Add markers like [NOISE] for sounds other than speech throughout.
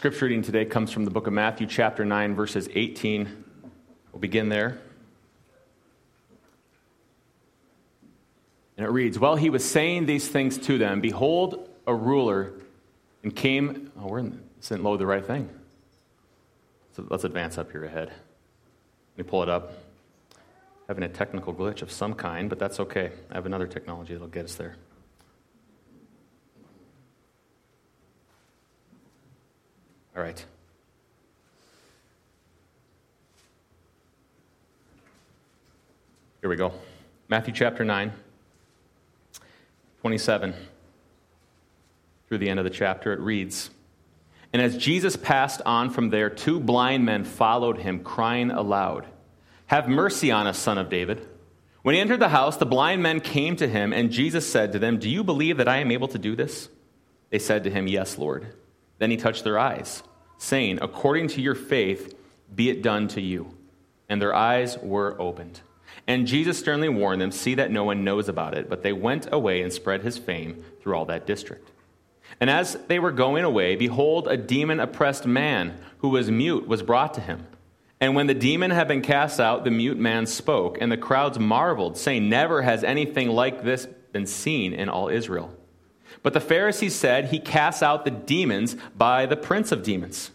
scripture reading today comes from the book of Matthew, chapter 9, verses 18. We'll begin there. And it reads While he was saying these things to them, behold, a ruler and came. Oh, we're in, this didn't load the right thing. So let's advance up here ahead. Let me pull it up. Having a technical glitch of some kind, but that's okay. I have another technology that'll get us there. All right. Here we go. Matthew chapter 9, 27. Through the end of the chapter, it reads And as Jesus passed on from there, two blind men followed him, crying aloud, Have mercy on us, son of David. When he entered the house, the blind men came to him, and Jesus said to them, Do you believe that I am able to do this? They said to him, Yes, Lord. Then he touched their eyes, saying, According to your faith, be it done to you. And their eyes were opened. And Jesus sternly warned them, See that no one knows about it. But they went away and spread his fame through all that district. And as they were going away, behold, a demon oppressed man who was mute was brought to him. And when the demon had been cast out, the mute man spoke, and the crowds marveled, saying, Never has anything like this been seen in all Israel. But the Pharisees said, He casts out the demons by the prince of demons.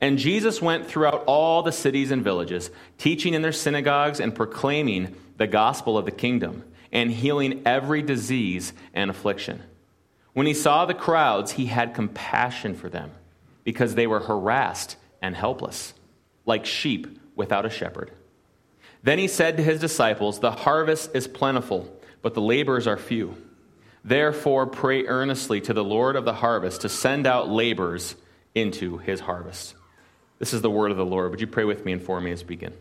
And Jesus went throughout all the cities and villages, teaching in their synagogues and proclaiming the gospel of the kingdom, and healing every disease and affliction. When he saw the crowds, he had compassion for them, because they were harassed and helpless, like sheep without a shepherd. Then he said to his disciples, The harvest is plentiful, but the laborers are few. Therefore, pray earnestly to the Lord of the harvest to send out laborers into his harvest. This is the word of the Lord. Would you pray with me and for me as we begin?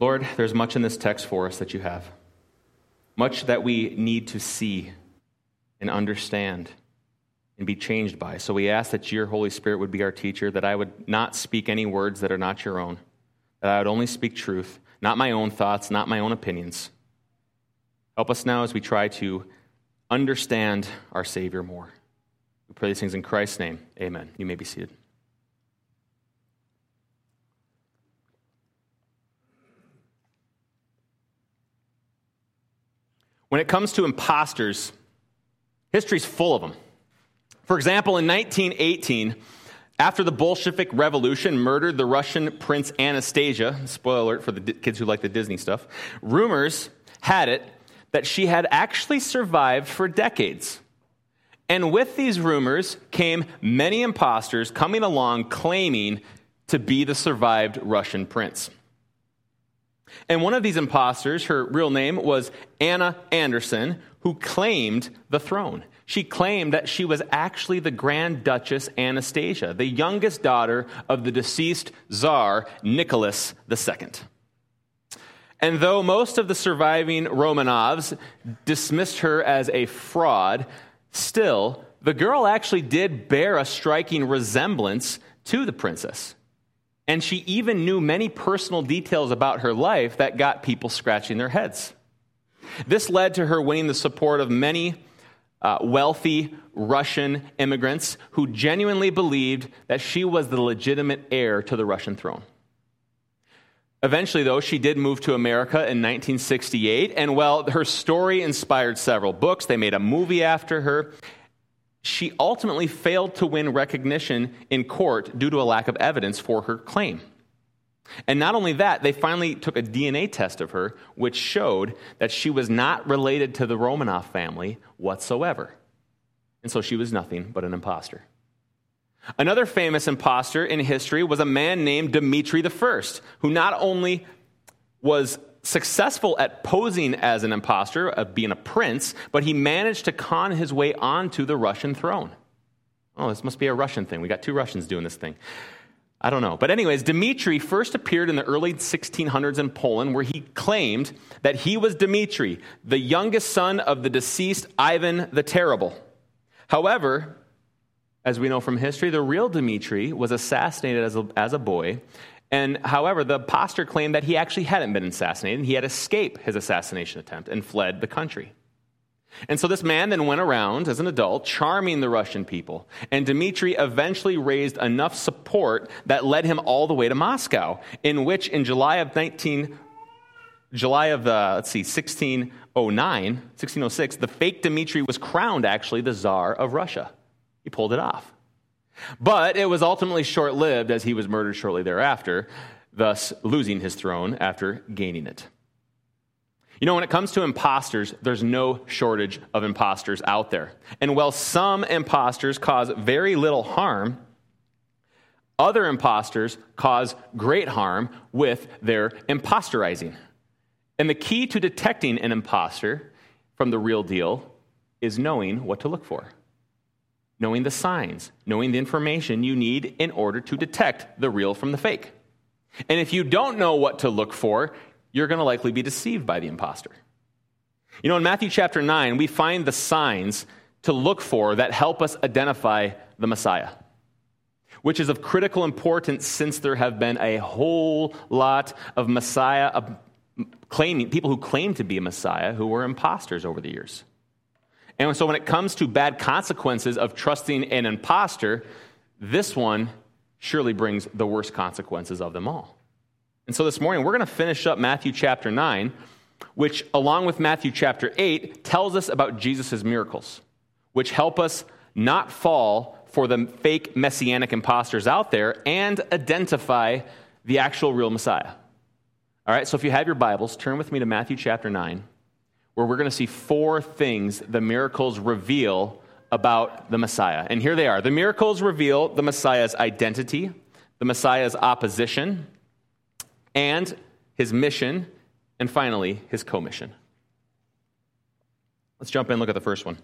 Lord, there's much in this text for us that you have, much that we need to see and understand and be changed by. So we ask that your Holy Spirit would be our teacher, that I would not speak any words that are not your own, that I would only speak truth, not my own thoughts, not my own opinions. Help us now as we try to understand our Savior more. We pray these things in Christ's name. Amen. You may be seated. When it comes to imposters, history's full of them. For example, in 1918, after the Bolshevik Revolution murdered the Russian Prince Anastasia, spoiler alert for the kids who like the Disney stuff, rumors had it that she had actually survived for decades. And with these rumors came many impostors coming along claiming to be the survived Russian prince. And one of these impostors, her real name was Anna Anderson, who claimed the throne. She claimed that she was actually the Grand Duchess Anastasia, the youngest daughter of the deceased Tsar Nicholas II. And though most of the surviving Romanovs dismissed her as a fraud, still, the girl actually did bear a striking resemblance to the princess. And she even knew many personal details about her life that got people scratching their heads. This led to her winning the support of many uh, wealthy Russian immigrants who genuinely believed that she was the legitimate heir to the Russian throne. Eventually, though, she did move to America in 1968, and while her story inspired several books, they made a movie after her. She ultimately failed to win recognition in court due to a lack of evidence for her claim. And not only that, they finally took a DNA test of her, which showed that she was not related to the Romanov family whatsoever. And so she was nothing but an impostor. Another famous impostor in history was a man named Dmitri I, who not only was successful at posing as an impostor, of uh, being a prince, but he managed to con his way onto the Russian throne. Oh, this must be a Russian thing. We got two Russians doing this thing. I don't know. But, anyways, Dmitri first appeared in the early 1600s in Poland, where he claimed that he was Dmitri, the youngest son of the deceased Ivan the Terrible. However, as we know from history, the real Dmitri was assassinated as a, as a boy. And however, the impostor claimed that he actually hadn't been assassinated. He had escaped his assassination attempt and fled the country. And so this man then went around as an adult, charming the Russian people. And Dmitri eventually raised enough support that led him all the way to Moscow, in which in July of 19, July of, uh, let's see, 1609, 1606, the fake Dmitri was crowned actually the Tsar of Russia. He pulled it off. But it was ultimately short lived as he was murdered shortly thereafter, thus losing his throne after gaining it. You know, when it comes to imposters, there's no shortage of imposters out there. And while some imposters cause very little harm, other imposters cause great harm with their imposterizing. And the key to detecting an imposter from the real deal is knowing what to look for, knowing the signs, knowing the information you need in order to detect the real from the fake. And if you don't know what to look for, you're going to likely be deceived by the impostor. You know, in Matthew chapter 9, we find the signs to look for that help us identify the Messiah, which is of critical importance since there have been a whole lot of Messiah claiming people who claim to be a Messiah who were imposters over the years. And so when it comes to bad consequences of trusting an impostor, this one surely brings the worst consequences of them all. And so this morning, we're going to finish up Matthew chapter 9, which, along with Matthew chapter 8, tells us about Jesus' miracles, which help us not fall for the fake messianic imposters out there and identify the actual real Messiah. All right, so if you have your Bibles, turn with me to Matthew chapter 9, where we're going to see four things the miracles reveal about the Messiah. And here they are. The miracles reveal the Messiah's identity, the Messiah's opposition, and his mission, and finally, his commission. Let's jump in and look at the first one.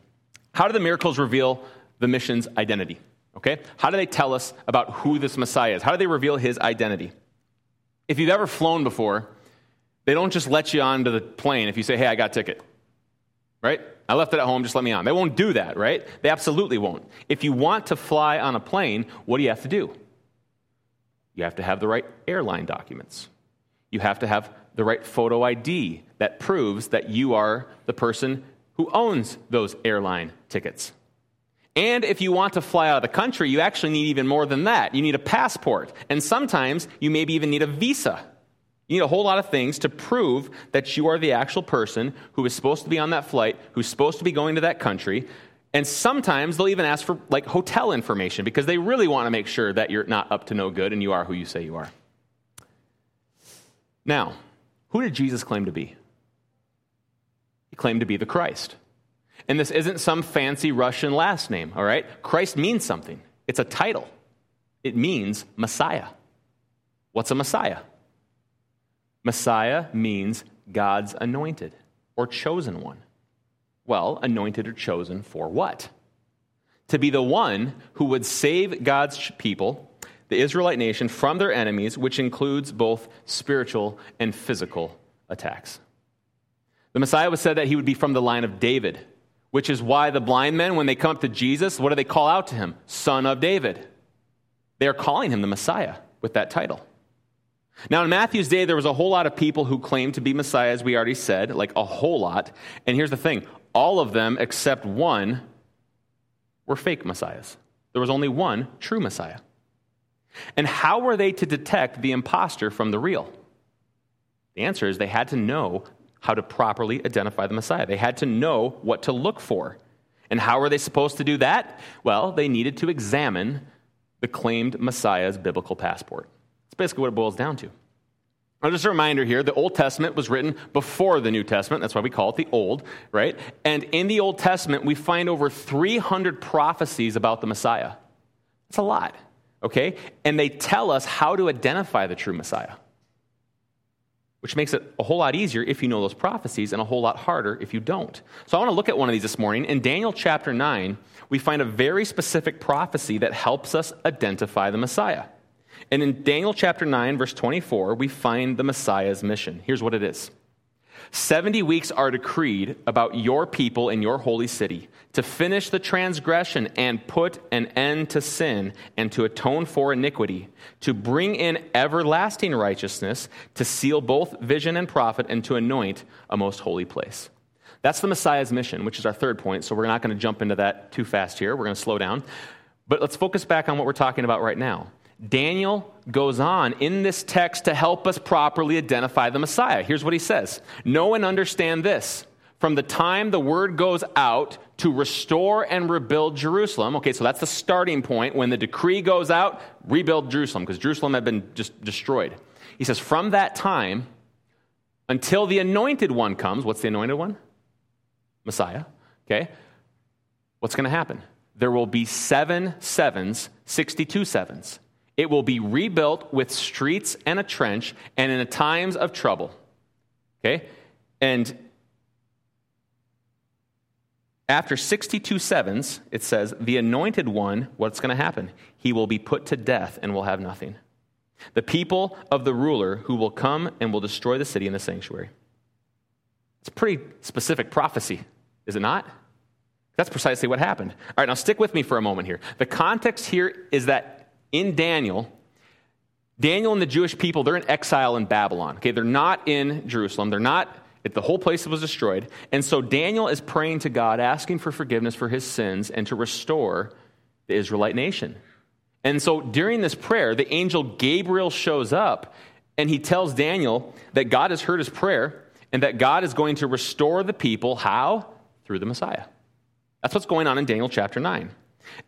How do the miracles reveal the mission's identity? Okay? How do they tell us about who this Messiah is? How do they reveal his identity? If you've ever flown before, they don't just let you onto the plane if you say, hey, I got a ticket. Right? I left it at home, just let me on. They won't do that, right? They absolutely won't. If you want to fly on a plane, what do you have to do? You have to have the right airline documents you have to have the right photo ID that proves that you are the person who owns those airline tickets. And if you want to fly out of the country, you actually need even more than that. You need a passport. And sometimes you maybe even need a visa. You need a whole lot of things to prove that you are the actual person who is supposed to be on that flight, who's supposed to be going to that country. And sometimes they'll even ask for like hotel information because they really want to make sure that you're not up to no good and you are who you say you are. Now, who did Jesus claim to be? He claimed to be the Christ. And this isn't some fancy Russian last name, all right? Christ means something, it's a title. It means Messiah. What's a Messiah? Messiah means God's anointed or chosen one. Well, anointed or chosen for what? To be the one who would save God's people the Israelite nation from their enemies, which includes both spiritual and physical attacks. The Messiah was said that he would be from the line of David, which is why the blind men, when they come up to Jesus, what do they call out to him? Son of David. They are calling him the Messiah with that title. Now, in Matthew's day, there was a whole lot of people who claimed to be Messiah, as we already said, like a whole lot. And here's the thing all of them, except one, were fake Messiahs. There was only one true Messiah. And how were they to detect the impostor from the real? The answer is they had to know how to properly identify the Messiah. They had to know what to look for. And how were they supposed to do that? Well, they needed to examine the claimed Messiah's biblical passport. That's basically what it boils down to. Now, just a reminder here the Old Testament was written before the New Testament. That's why we call it the Old, right? And in the Old Testament, we find over 300 prophecies about the Messiah. That's a lot okay? And they tell us how to identify the true Messiah, which makes it a whole lot easier if you know those prophecies and a whole lot harder if you don't. So I want to look at one of these this morning. In Daniel chapter 9, we find a very specific prophecy that helps us identify the Messiah. And in Daniel chapter 9, verse 24, we find the Messiah's mission. Here's what it is 70 weeks are decreed about your people in your holy city to finish the transgression and put an end to sin and to atone for iniquity, to bring in everlasting righteousness, to seal both vision and prophet, and to anoint a most holy place. That's the Messiah's mission, which is our third point. So we're not going to jump into that too fast here. We're going to slow down. But let's focus back on what we're talking about right now. Daniel goes on in this text to help us properly identify the Messiah. Here's what he says Know and understand this. From the time the word goes out to restore and rebuild Jerusalem, okay, so that's the starting point. When the decree goes out, rebuild Jerusalem, because Jerusalem had been just destroyed. He says, From that time until the anointed one comes, what's the anointed one? Messiah, okay? What's going to happen? There will be seven sevens, 62 sevens. It will be rebuilt with streets and a trench and in the times of trouble. Okay? And after 62 sevens, it says, the anointed one, what's going to happen? He will be put to death and will have nothing. The people of the ruler who will come and will destroy the city and the sanctuary. It's a pretty specific prophecy, is it not? That's precisely what happened. All right, now stick with me for a moment here. The context here is that in Daniel, Daniel and the Jewish people, they're in exile in Babylon. Okay, they're not in Jerusalem. They're not, the whole place was destroyed. And so Daniel is praying to God, asking for forgiveness for his sins and to restore the Israelite nation. And so during this prayer, the angel Gabriel shows up and he tells Daniel that God has heard his prayer and that God is going to restore the people. How? Through the Messiah. That's what's going on in Daniel chapter 9.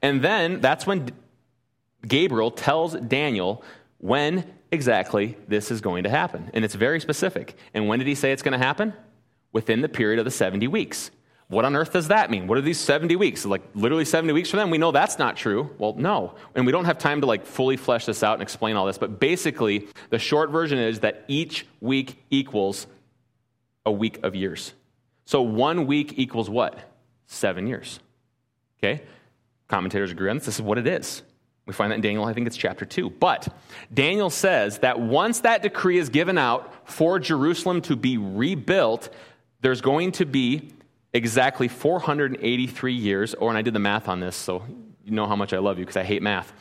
And then that's when Gabriel tells Daniel when exactly this is going to happen. And it's very specific. And when did he say it's going to happen? Within the period of the 70 weeks. What on earth does that mean? What are these 70 weeks? Like literally 70 weeks for them? We know that's not true. Well, no. And we don't have time to like fully flesh this out and explain all this. But basically, the short version is that each week equals a week of years. So one week equals what? Seven years. Okay? Commentators agree on this. This is what it is. We find that in Daniel, I think it's chapter 2. But Daniel says that once that decree is given out for Jerusalem to be rebuilt, there's going to be exactly 483 years, or, and I did the math on this, so you know how much I love you because I hate math.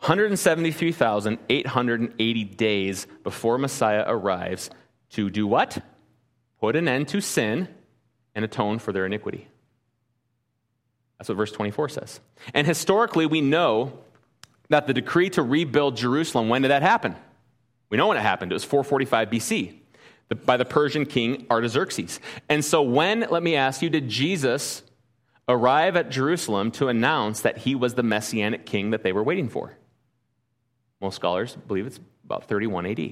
173,880 days before Messiah arrives to do what? Put an end to sin and atone for their iniquity. That's what verse 24 says. And historically, we know that the decree to rebuild Jerusalem, when did that happen? We know when it happened. It was 445 BC by the Persian king Artaxerxes. And so, when, let me ask you, did Jesus arrive at Jerusalem to announce that he was the messianic king that they were waiting for? Most scholars believe it's about 31 AD. All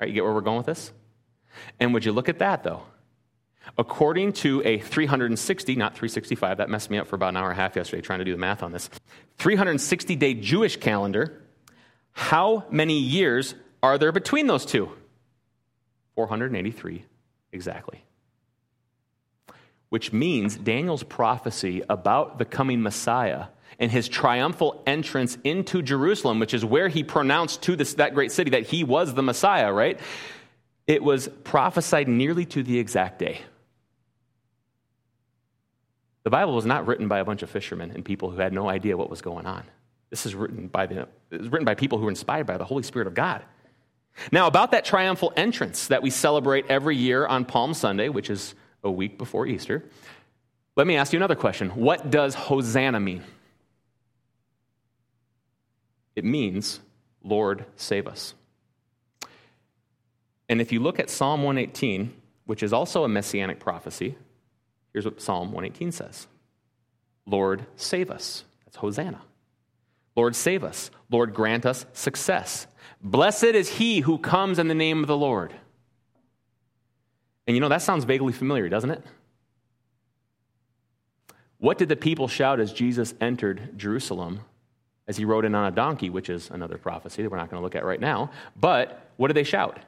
right, you get where we're going with this? And would you look at that, though? According to a 360, not 365, that messed me up for about an hour and a half yesterday trying to do the math on this. 360 day Jewish calendar, how many years are there between those two? 483 exactly. Which means Daniel's prophecy about the coming Messiah and his triumphal entrance into Jerusalem, which is where he pronounced to this, that great city that he was the Messiah, right? It was prophesied nearly to the exact day. The Bible was not written by a bunch of fishermen and people who had no idea what was going on. This is written by, the, written by people who were inspired by the Holy Spirit of God. Now, about that triumphal entrance that we celebrate every year on Palm Sunday, which is a week before Easter, let me ask you another question. What does Hosanna mean? It means, Lord, save us. And if you look at Psalm 118, which is also a messianic prophecy, here's what Psalm 118 says Lord, save us. That's Hosanna. Lord, save us. Lord, grant us success. Blessed is he who comes in the name of the Lord. And you know, that sounds vaguely familiar, doesn't it? What did the people shout as Jesus entered Jerusalem as he rode in on a donkey, which is another prophecy that we're not going to look at right now? But what did they shout?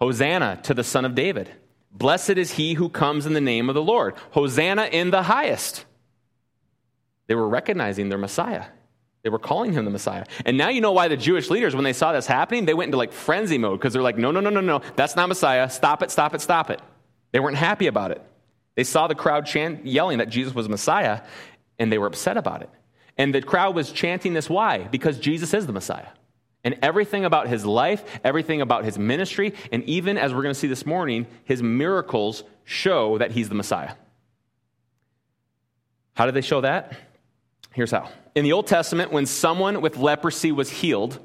Hosanna to the Son of David. Blessed is he who comes in the name of the Lord. Hosanna in the highest. They were recognizing their Messiah. They were calling him the Messiah. And now you know why the Jewish leaders, when they saw this happening, they went into like frenzy mode because they're like, no, no, no, no, no, that's not Messiah. Stop it, stop it, stop it. They weren't happy about it. They saw the crowd chant, yelling that Jesus was Messiah, and they were upset about it. And the crowd was chanting this why? Because Jesus is the Messiah. And everything about his life, everything about his ministry, and even as we're going to see this morning, his miracles show that he's the Messiah. How did they show that? Here's how. In the Old Testament, when someone with leprosy was healed,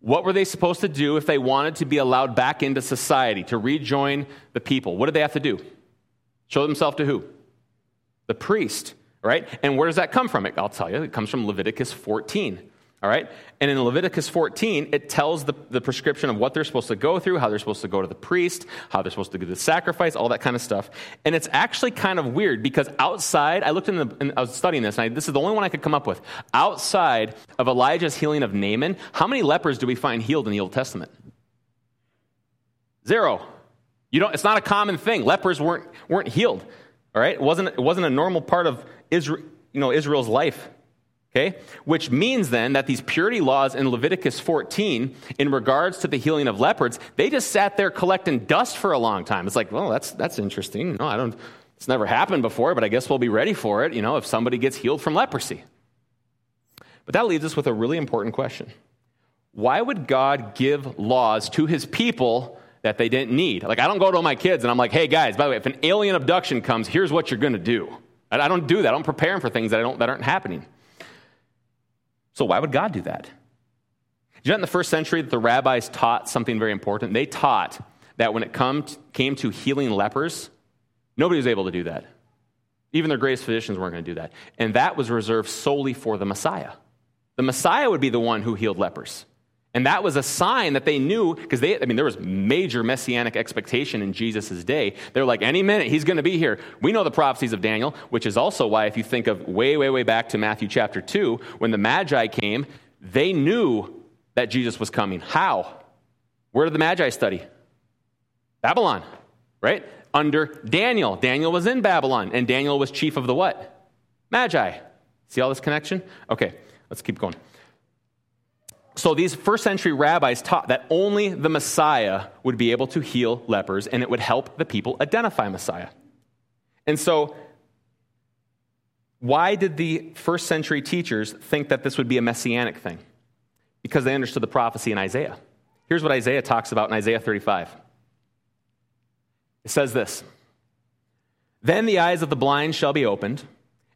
what were they supposed to do if they wanted to be allowed back into society, to rejoin the people? What did they have to do? Show themselves to who? The priest, right? And where does that come from? I'll tell you, it comes from Leviticus 14. All right? And in Leviticus 14, it tells the, the prescription of what they're supposed to go through, how they're supposed to go to the priest, how they're supposed to do the sacrifice, all that kind of stuff. And it's actually kind of weird because outside, I looked in the, and I was studying this, and I, this is the only one I could come up with. Outside of Elijah's healing of Naaman, how many lepers do we find healed in the Old Testament? Zero. You don't, it's not a common thing. Lepers weren't, weren't healed. All right? It wasn't, it wasn't a normal part of Israel, you know, Israel's life Okay? Which means then that these purity laws in Leviticus 14, in regards to the healing of leopards, they just sat there collecting dust for a long time. It's like, well, that's, that's interesting. No, I don't, it's never happened before, but I guess we'll be ready for it, you know, if somebody gets healed from leprosy. But that leaves us with a really important question. Why would God give laws to his people that they didn't need? Like, I don't go to my kids and I'm like, hey, guys, by the way, if an alien abduction comes, here's what you're going to do. I don't do that. I don't prepare for things that, I don't, that aren't happening. So, why would God do that? You know, in the first century, that the rabbis taught something very important. They taught that when it come to, came to healing lepers, nobody was able to do that. Even their greatest physicians weren't going to do that. And that was reserved solely for the Messiah. The Messiah would be the one who healed lepers. And that was a sign that they knew, because they, I mean, there was major messianic expectation in Jesus' day. They're like, any minute, he's going to be here. We know the prophecies of Daniel, which is also why, if you think of way, way, way back to Matthew chapter 2, when the Magi came, they knew that Jesus was coming. How? Where did the Magi study? Babylon, right? Under Daniel. Daniel was in Babylon, and Daniel was chief of the what? Magi. See all this connection? Okay, let's keep going. So these first century rabbis taught that only the Messiah would be able to heal lepers and it would help the people identify Messiah. And so, why did the first century teachers think that this would be a messianic thing? Because they understood the prophecy in Isaiah. Here's what Isaiah talks about in Isaiah 35. It says this Then the eyes of the blind shall be opened,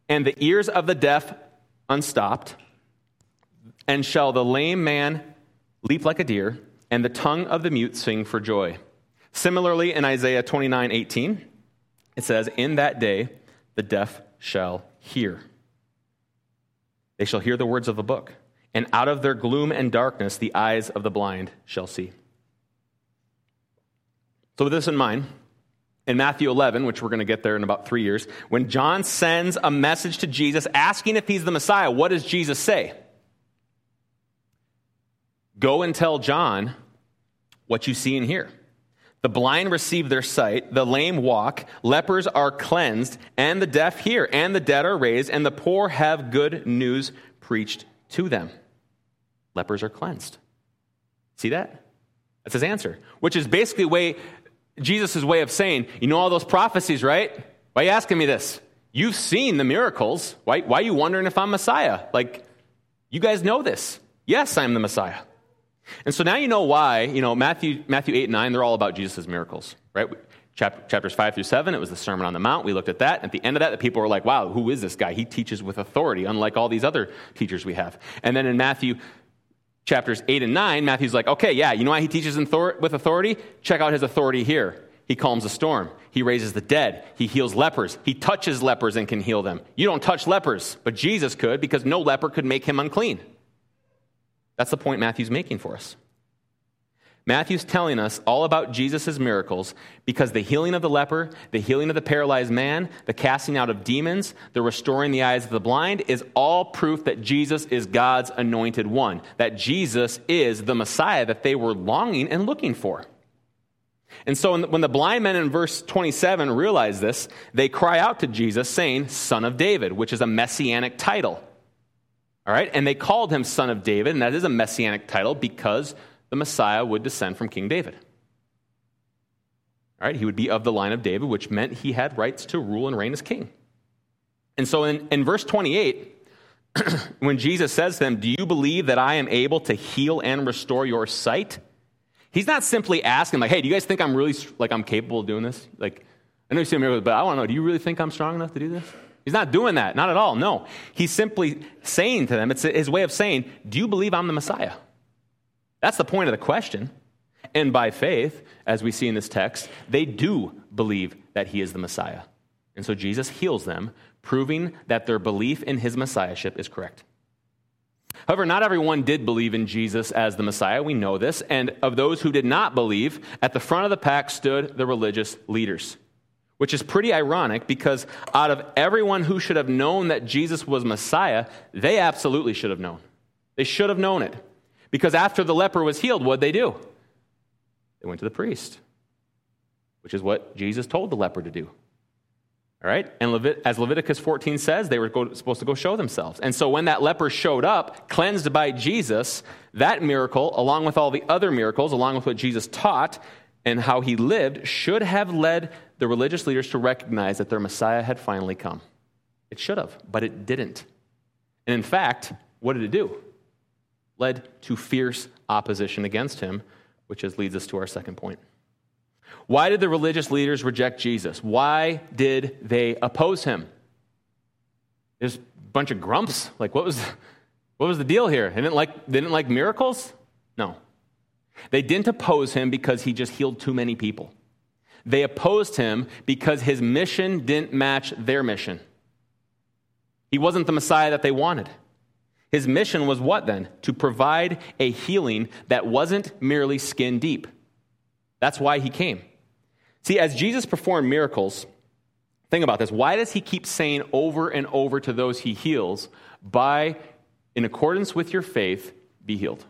and the ears of the deaf unstopped and shall the lame man leap like a deer, and the tongue of the mute sing for joy. Similarly, in Isaiah 29 18, it says, In that day the deaf shall hear. They shall hear the words of a book, and out of their gloom and darkness the eyes of the blind shall see. So, with this in mind, in Matthew 11, which we're going to get there in about three years, when John sends a message to Jesus asking if he's the Messiah, what does Jesus say? Go and tell John what you see and hear. The blind receive their sight, the lame walk, lepers are cleansed, and the deaf hear, and the dead are raised, and the poor have good news preached to them. Lepers are cleansed. See that? That's his answer, which is basically way Jesus' way of saying, you know all those prophecies, right? Why are you asking me this? You've seen the miracles. Why, why are you wondering if I'm Messiah? Like, you guys know this. Yes, I'm the Messiah. And so now you know why, you know, Matthew, Matthew 8 and 9, they're all about Jesus' miracles, right? chapters 5 through 7, it was the Sermon on the Mount. We looked at that. At the end of that, the people were like, wow, who is this guy? He teaches with authority, unlike all these other teachers we have. And then in Matthew chapters 8 and 9, Matthew's like, okay, yeah, you know why he teaches with authority? Check out his authority here. He calms a storm. He raises the dead. He heals lepers. He touches lepers and can heal them. You don't touch lepers, but Jesus could because no leper could make him unclean. That's the point Matthew's making for us. Matthew's telling us all about Jesus' miracles because the healing of the leper, the healing of the paralyzed man, the casting out of demons, the restoring the eyes of the blind is all proof that Jesus is God's anointed one, that Jesus is the Messiah that they were longing and looking for. And so when the blind men in verse 27 realize this, they cry out to Jesus, saying, Son of David, which is a messianic title. All right? And they called him Son of David, and that is a messianic title because the Messiah would descend from King David. All right? He would be of the line of David, which meant he had rights to rule and reign as king. And so in, in verse 28, [CLEARS THROAT] when Jesus says to them, Do you believe that I am able to heal and restore your sight? He's not simply asking, like, hey, do you guys think I'm really, like, I'm capable of doing this? Like, I know you see miracle, but I want to know do you really think I'm strong enough to do this? He's not doing that, not at all. No. He's simply saying to them, it's his way of saying, Do you believe I'm the Messiah? That's the point of the question. And by faith, as we see in this text, they do believe that he is the Messiah. And so Jesus heals them, proving that their belief in his Messiahship is correct. However, not everyone did believe in Jesus as the Messiah. We know this. And of those who did not believe, at the front of the pack stood the religious leaders, which is pretty ironic because out of everyone who should have known that Jesus was Messiah, they absolutely should have known. They should have known it. Because after the leper was healed, what'd they do? They went to the priest, which is what Jesus told the leper to do. All right? And Levit- as Leviticus 14 says, they were go- supposed to go show themselves. And so when that leper showed up, cleansed by Jesus, that miracle, along with all the other miracles, along with what Jesus taught and how he lived, should have led the religious leaders to recognize that their Messiah had finally come. It should have, but it didn't. And in fact, what did it do? Led to fierce opposition against him, which is, leads us to our second point. Why did the religious leaders reject Jesus? Why did they oppose him? There's a bunch of grumps. Like, what was, what was the deal here? They didn't, like, they didn't like miracles? No. They didn't oppose him because he just healed too many people. They opposed him because his mission didn't match their mission. He wasn't the Messiah that they wanted. His mission was what then? To provide a healing that wasn't merely skin deep. That's why he came. See, as Jesus performed miracles, think about this. Why does he keep saying over and over to those he heals, by, in accordance with your faith, be healed?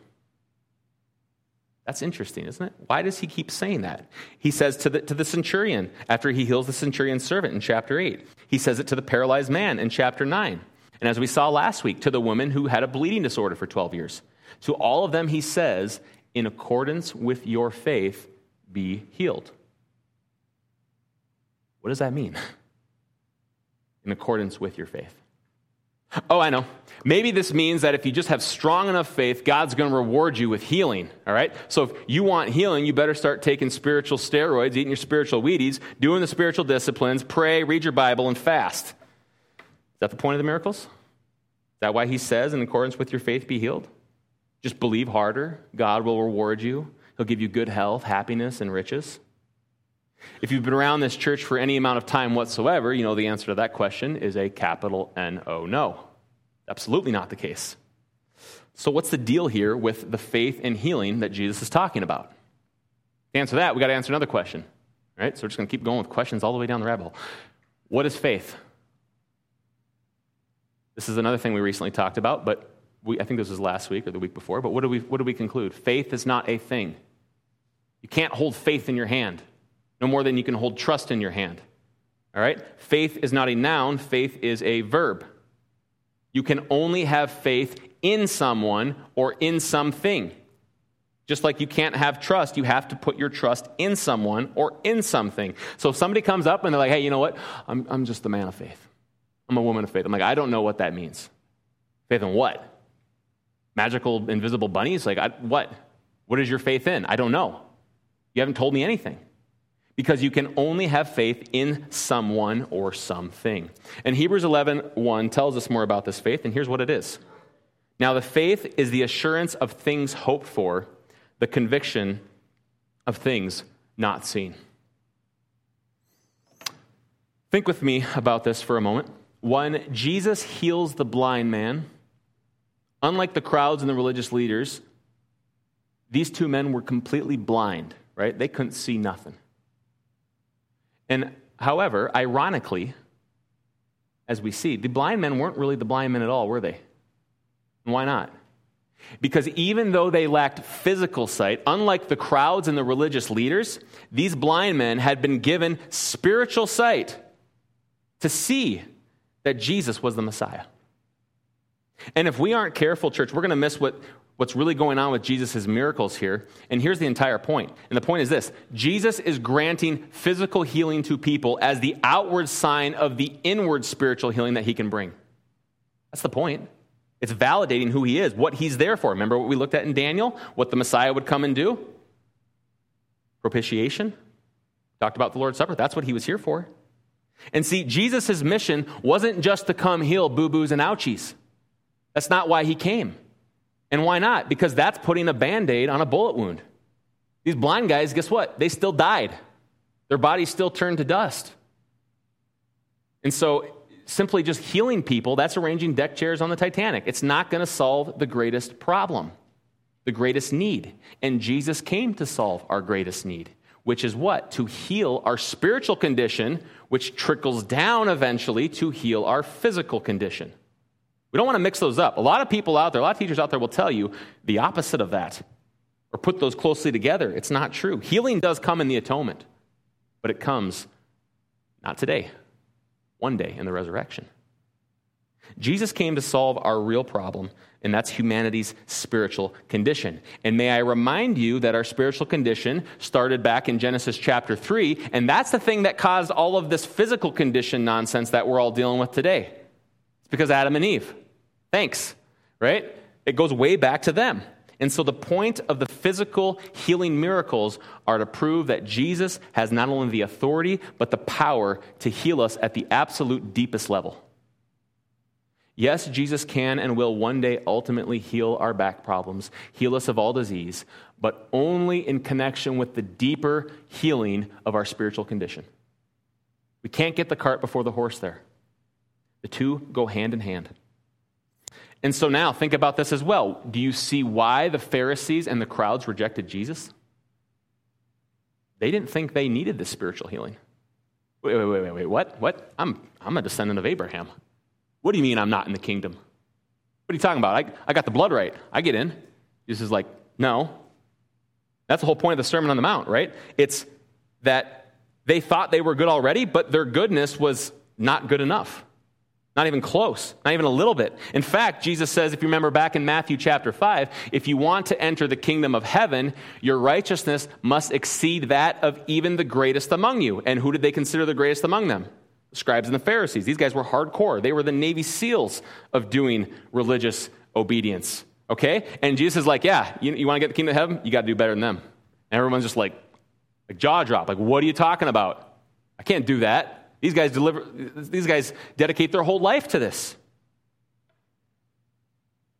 That's interesting, isn't it? Why does he keep saying that? He says to the, to the centurion after he heals the centurion's servant in chapter 8. He says it to the paralyzed man in chapter 9. And as we saw last week, to the woman who had a bleeding disorder for 12 years. To all of them, he says, in accordance with your faith, be healed. What does that mean? [LAUGHS] In accordance with your faith. Oh, I know. Maybe this means that if you just have strong enough faith, God's going to reward you with healing, all right? So if you want healing, you better start taking spiritual steroids, eating your spiritual Wheaties, doing the spiritual disciplines, pray, read your Bible, and fast. Is that the point of the miracles? Is that why he says, in accordance with your faith, be healed? Just believe harder. God will reward you. He'll give you good health, happiness, and riches. If you've been around this church for any amount of time whatsoever, you know the answer to that question is a capital N O no. Absolutely not the case. So, what's the deal here with the faith and healing that Jesus is talking about? To answer that, we got to answer another question. Right? So, we're just going to keep going with questions all the way down the rabbit hole. What is faith? This is another thing we recently talked about, but we, I think this was last week or the week before. But what do we, what do we conclude? Faith is not a thing. You can't hold faith in your hand, no more than you can hold trust in your hand. All right? Faith is not a noun, faith is a verb. You can only have faith in someone or in something. Just like you can't have trust, you have to put your trust in someone or in something. So if somebody comes up and they're like, hey, you know what? I'm, I'm just the man of faith. I'm a woman of faith. I'm like, I don't know what that means. Faith in what? Magical invisible bunnies? Like, I, what? What is your faith in? I don't know. You haven't told me anything. Because you can only have faith in someone or something. And Hebrews 11 1 tells us more about this faith, and here's what it is. Now, the faith is the assurance of things hoped for, the conviction of things not seen. Think with me about this for a moment. When Jesus heals the blind man, unlike the crowds and the religious leaders, these two men were completely blind right? They couldn't see nothing. And however, ironically, as we see, the blind men weren't really the blind men at all, were they? Why not? Because even though they lacked physical sight, unlike the crowds and the religious leaders, these blind men had been given spiritual sight to see that Jesus was the Messiah. And if we aren't careful, church, we're going to miss what what's really going on with Jesus' miracles here. And here's the entire point. And the point is this Jesus is granting physical healing to people as the outward sign of the inward spiritual healing that he can bring. That's the point. It's validating who he is, what he's there for. Remember what we looked at in Daniel? What the Messiah would come and do? Propitiation. Talked about the Lord's Supper. That's what he was here for. And see, Jesus' mission wasn't just to come heal boo boos and ouchies. That's not why he came. And why not? Because that's putting a band aid on a bullet wound. These blind guys, guess what? They still died, their bodies still turned to dust. And so, simply just healing people, that's arranging deck chairs on the Titanic. It's not going to solve the greatest problem, the greatest need. And Jesus came to solve our greatest need, which is what? To heal our spiritual condition, which trickles down eventually to heal our physical condition. We don't want to mix those up. A lot of people out there, a lot of teachers out there will tell you the opposite of that or put those closely together. It's not true. Healing does come in the atonement, but it comes not today, one day in the resurrection. Jesus came to solve our real problem, and that's humanity's spiritual condition. And may I remind you that our spiritual condition started back in Genesis chapter 3, and that's the thing that caused all of this physical condition nonsense that we're all dealing with today. It's because Adam and Eve. Thanks, right? It goes way back to them. And so the point of the physical healing miracles are to prove that Jesus has not only the authority, but the power to heal us at the absolute deepest level. Yes, Jesus can and will one day ultimately heal our back problems, heal us of all disease, but only in connection with the deeper healing of our spiritual condition. We can't get the cart before the horse there. The two go hand in hand. And so now think about this as well. Do you see why the Pharisees and the crowds rejected Jesus? They didn't think they needed this spiritual healing. Wait, wait, wait, wait, wait. What? What? I'm, I'm a descendant of Abraham. What do you mean I'm not in the kingdom? What are you talking about? I, I got the blood right. I get in. Jesus is like, no. That's the whole point of the Sermon on the Mount, right? It's that they thought they were good already, but their goodness was not good enough. Not even close, not even a little bit. In fact, Jesus says, if you remember back in Matthew chapter 5, if you want to enter the kingdom of heaven, your righteousness must exceed that of even the greatest among you. And who did they consider the greatest among them? The scribes and the Pharisees. These guys were hardcore. They were the Navy SEALs of doing religious obedience. Okay? And Jesus is like, yeah, you, you want to get the kingdom of heaven? You got to do better than them. And everyone's just like, like jaw drop. Like, what are you talking about? I can't do that. These guys deliver these guys dedicate their whole life to this.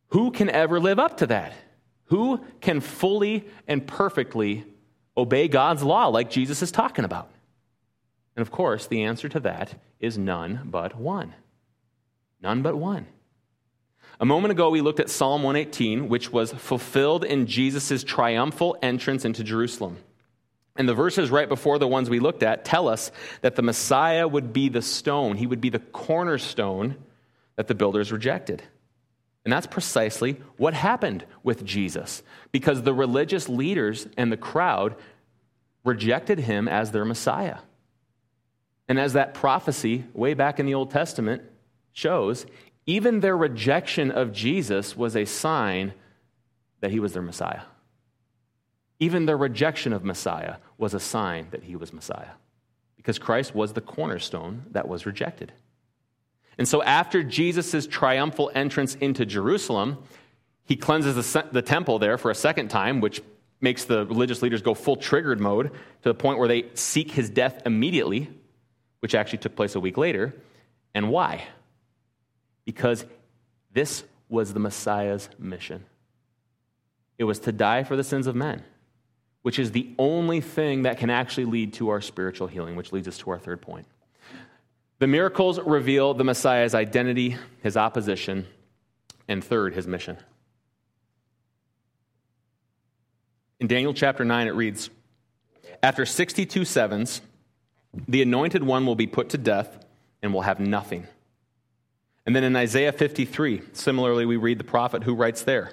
Who can ever live up to that? Who can fully and perfectly obey God's law like Jesus is talking about? And of course, the answer to that is none but one. None but one. A moment ago, we looked at Psalm 118, which was fulfilled in Jesus' triumphal entrance into Jerusalem. And the verses right before the ones we looked at tell us that the Messiah would be the stone, he would be the cornerstone that the builders rejected. And that's precisely what happened with Jesus, because the religious leaders and the crowd rejected him as their Messiah. And as that prophecy way back in the Old Testament shows, even their rejection of Jesus was a sign that he was their Messiah. Even their rejection of Messiah was a sign that he was Messiah, because Christ was the cornerstone that was rejected. And so, after Jesus' triumphal entrance into Jerusalem, he cleanses the, the temple there for a second time, which makes the religious leaders go full triggered mode to the point where they seek his death immediately, which actually took place a week later. And why? Because this was the Messiah's mission. It was to die for the sins of men which is the only thing that can actually lead to our spiritual healing, which leads us to our third point. The miracles reveal the Messiah's identity, his opposition, and third, his mission. In Daniel chapter 9, it reads After 62 sevens, the anointed one will be put to death and will have nothing. And then in Isaiah 53, similarly, we read the prophet who writes there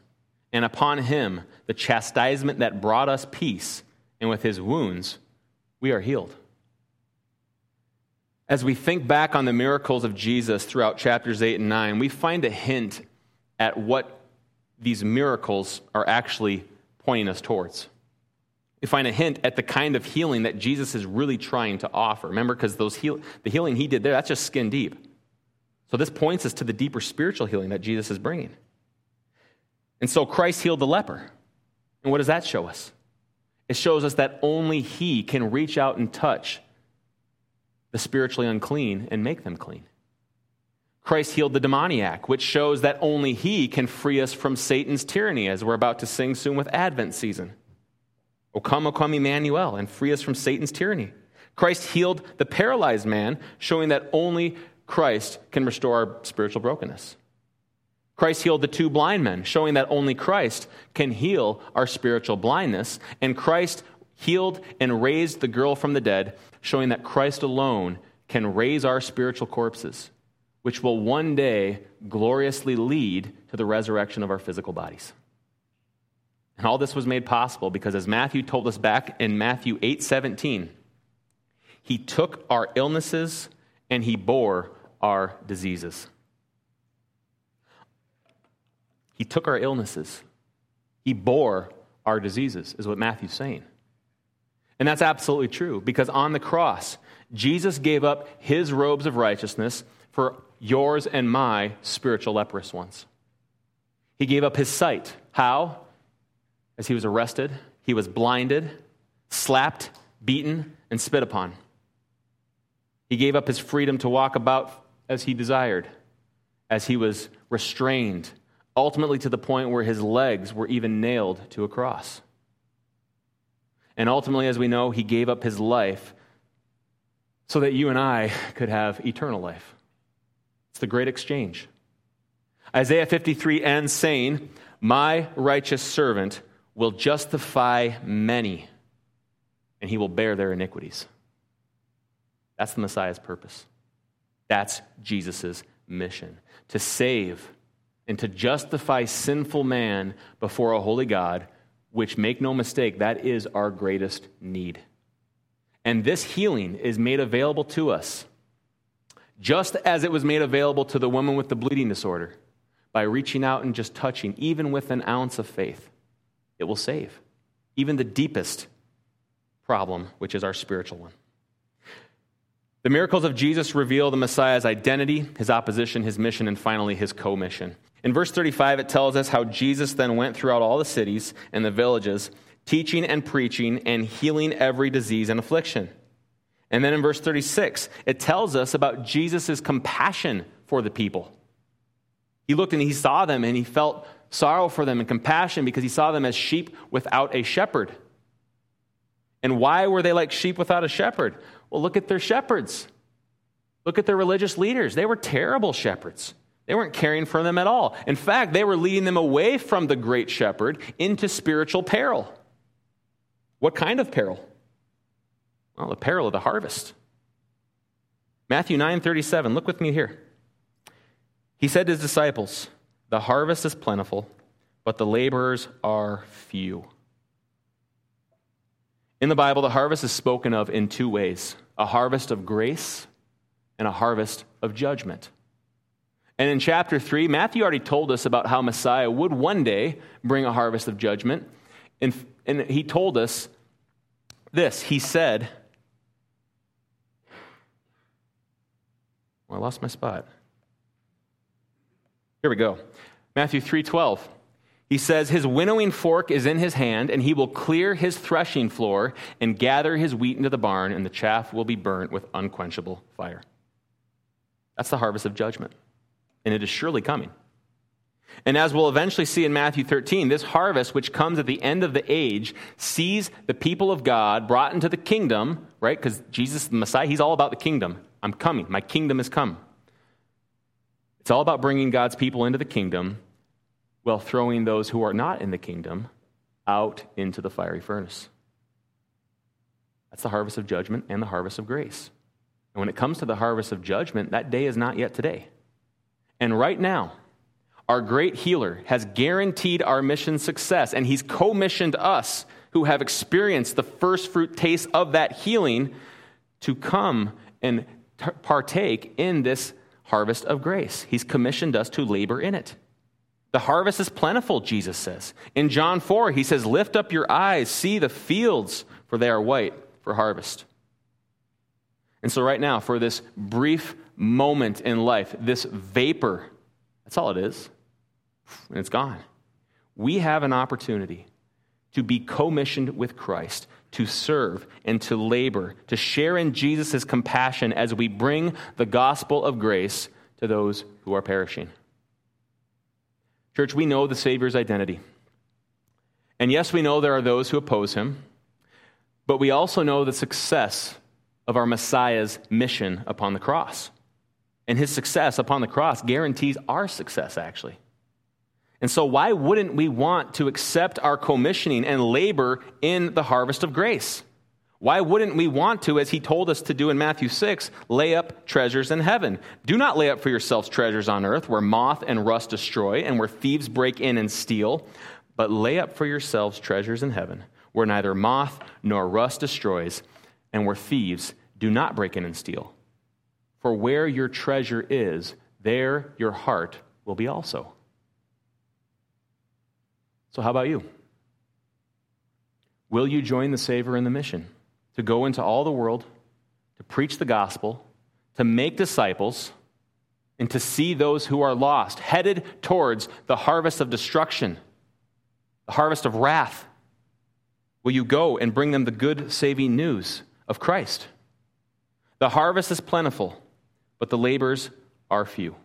and upon him the chastisement that brought us peace, and with his wounds we are healed. As we think back on the miracles of Jesus throughout chapters 8 and 9, we find a hint at what these miracles are actually pointing us towards. We find a hint at the kind of healing that Jesus is really trying to offer. Remember, because those heal- the healing he did there, that's just skin deep. So this points us to the deeper spiritual healing that Jesus is bringing. And so Christ healed the leper. And what does that show us? It shows us that only he can reach out and touch the spiritually unclean and make them clean. Christ healed the demoniac, which shows that only he can free us from Satan's tyranny, as we're about to sing soon with Advent season. O come, O come, Emmanuel, and free us from Satan's tyranny. Christ healed the paralyzed man, showing that only Christ can restore our spiritual brokenness. Christ healed the two blind men, showing that only Christ can heal our spiritual blindness. And Christ healed and raised the girl from the dead, showing that Christ alone can raise our spiritual corpses, which will one day gloriously lead to the resurrection of our physical bodies. And all this was made possible because as Matthew told us back in Matthew 8:17, he took our illnesses and he bore our diseases. He took our illnesses. He bore our diseases, is what Matthew's saying. And that's absolutely true because on the cross, Jesus gave up his robes of righteousness for yours and my spiritual leprous ones. He gave up his sight. How? as he was arrested, he was blinded, slapped, beaten, and spit upon. He gave up his freedom to walk about as he desired, as he was restrained, ultimately to the point where his legs were even nailed to a cross. And ultimately, as we know, he gave up his life so that you and I [LAUGHS] could have eternal life. It's the great exchange. Isaiah 53 ends saying, My righteous servant will justify many, and he will bear their iniquities. That's the Messiah's purpose. That's Jesus' mission to save and to justify sinful man before a holy God, which, make no mistake, that is our greatest need. And this healing is made available to us, just as it was made available to the woman with the bleeding disorder, by reaching out and just touching, even with an ounce of faith it will save. Even the deepest problem, which is our spiritual one. The miracles of Jesus reveal the Messiah's identity, his opposition, his mission, and finally his commission. In verse 35, it tells us how Jesus then went throughout all the cities and the villages, teaching and preaching and healing every disease and affliction. And then in verse 36, it tells us about Jesus' compassion for the people. He looked and he saw them and he felt sorrow for them and compassion because he saw them as sheep without a shepherd. And why were they like sheep without a shepherd? Well, look at their shepherds. Look at their religious leaders. They were terrible shepherds. They weren't caring for them at all. In fact, they were leading them away from the great shepherd into spiritual peril. What kind of peril? Well, the peril of the harvest. Matthew 9:37. Look with me here. He said to his disciples, the harvest is plentiful, but the laborers are few. In the Bible, the harvest is spoken of in two ways a harvest of grace and a harvest of judgment. And in chapter 3, Matthew already told us about how Messiah would one day bring a harvest of judgment. And, and he told us this. He said, well, I lost my spot. Here we go. Matthew 3:12. He says his winnowing fork is in his hand and he will clear his threshing floor and gather his wheat into the barn and the chaff will be burnt with unquenchable fire. That's the harvest of judgment. And it is surely coming. And as we'll eventually see in Matthew 13, this harvest, which comes at the end of the age, sees the people of God brought into the kingdom, right? Because Jesus, the Messiah, he's all about the kingdom. I'm coming. My kingdom is come. It's all about bringing God's people into the kingdom while throwing those who are not in the kingdom out into the fiery furnace. That's the harvest of judgment and the harvest of grace. And when it comes to the harvest of judgment, that day is not yet today. And right now, our great healer has guaranteed our mission success, and he's commissioned us who have experienced the first fruit taste of that healing to come and t- partake in this harvest of grace. He's commissioned us to labor in it. The harvest is plentiful, Jesus says. In John 4, he says, Lift up your eyes, see the fields, for they are white for harvest. And so, right now, for this brief moment in life, this vapor, that's all it is, and it's gone. We have an opportunity to be commissioned with Christ, to serve and to labor, to share in Jesus' compassion as we bring the gospel of grace to those who are perishing. Church, we know the Savior's identity. And yes, we know there are those who oppose him, but we also know the success of our Messiah's mission upon the cross. And his success upon the cross guarantees our success, actually. And so, why wouldn't we want to accept our commissioning and labor in the harvest of grace? Why wouldn't we want to, as he told us to do in Matthew 6, lay up treasures in heaven? Do not lay up for yourselves treasures on earth where moth and rust destroy and where thieves break in and steal, but lay up for yourselves treasures in heaven where neither moth nor rust destroys and where thieves do not break in and steal. For where your treasure is, there your heart will be also. So, how about you? Will you join the Savior in the mission? to go into all the world, to preach the gospel, to make disciples, and to see those who are lost, headed towards the harvest of destruction, the harvest of wrath. Will you go and bring them the good saving news of Christ? The harvest is plentiful, but the labors are few.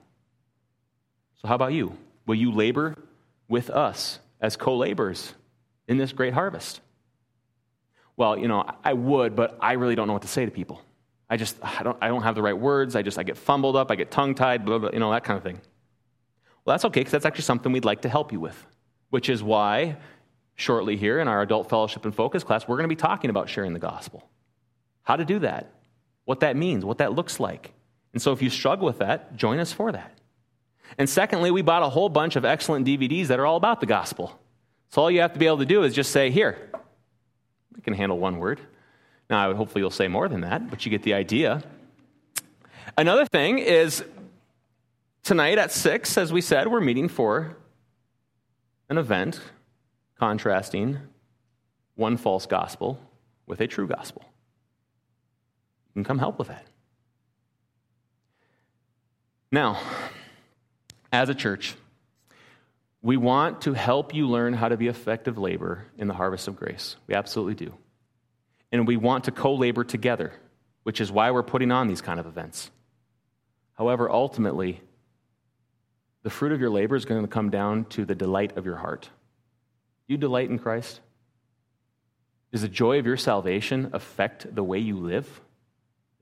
So, how about you? Will you labor with us as co laborers in this great harvest? well, you know, I would, but I really don't know what to say to people. I just, I don't, I don't have the right words. I just, I get fumbled up. I get tongue tied, blah, blah, you know, that kind of thing. Well, that's okay because that's actually something we'd like to help you with, which is why shortly here in our adult fellowship and focus class, we're going to be talking about sharing the gospel. How to do that, what that means, what that looks like. And so if you struggle with that, join us for that. And secondly, we bought a whole bunch of excellent DVDs that are all about the gospel. So all you have to be able to do is just say, here, I can handle one word. Now, hopefully, you'll say more than that, but you get the idea. Another thing is tonight at 6, as we said, we're meeting for an event contrasting one false gospel with a true gospel. Can come help with that. Now, as a church, we want to help you learn how to be effective labor in the harvest of grace. We absolutely do. And we want to co labor together, which is why we're putting on these kind of events. However, ultimately, the fruit of your labor is going to come down to the delight of your heart. You delight in Christ? Does the joy of your salvation affect the way you live?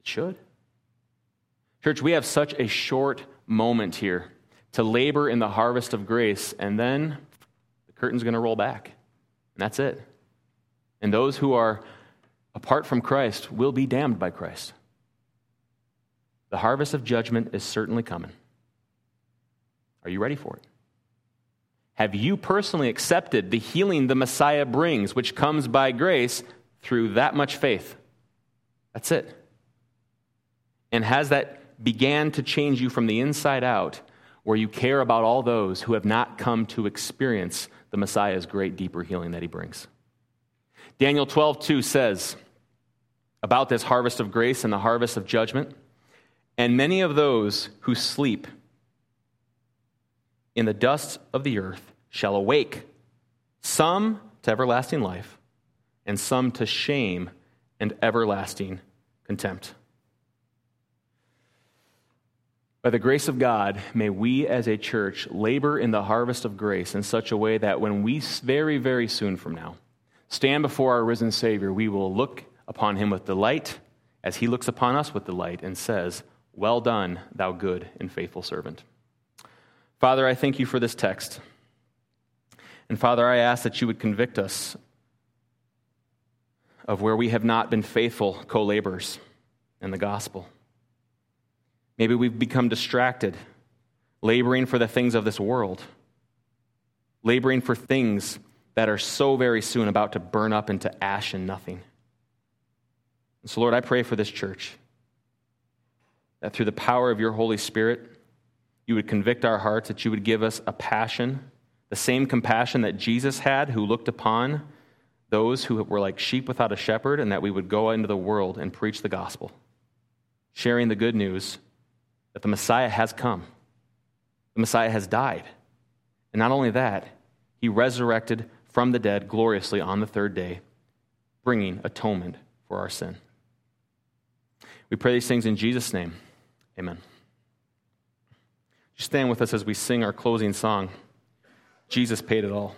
It should. Church, we have such a short moment here to labor in the harvest of grace, and then the curtain's going to roll back. And that's it. And those who are apart from Christ will be damned by Christ. The harvest of judgment is certainly coming. Are you ready for it? Have you personally accepted the healing the Messiah brings, which comes by grace through that much faith? That's it. And has that began to change you from the inside out where you care about all those who have not come to experience the Messiah's great deeper healing that he brings. Daniel 12, 2 says about this harvest of grace and the harvest of judgment, and many of those who sleep in the dust of the earth shall awake, some to everlasting life, and some to shame and everlasting contempt. By the grace of God, may we as a church labor in the harvest of grace in such a way that when we very, very soon from now stand before our risen Savior, we will look upon him with delight as he looks upon us with delight and says, Well done, thou good and faithful servant. Father, I thank you for this text. And Father, I ask that you would convict us of where we have not been faithful co laborers in the gospel. Maybe we've become distracted, laboring for the things of this world, laboring for things that are so very soon about to burn up into ash and nothing. And so, Lord, I pray for this church that through the power of your Holy Spirit, you would convict our hearts, that you would give us a passion, the same compassion that Jesus had, who looked upon those who were like sheep without a shepherd, and that we would go into the world and preach the gospel, sharing the good news that the Messiah has come, the Messiah has died. And not only that, he resurrected from the dead gloriously on the third day, bringing atonement for our sin. We pray these things in Jesus' name. Amen. Just stand with us as we sing our closing song. Jesus paid it all.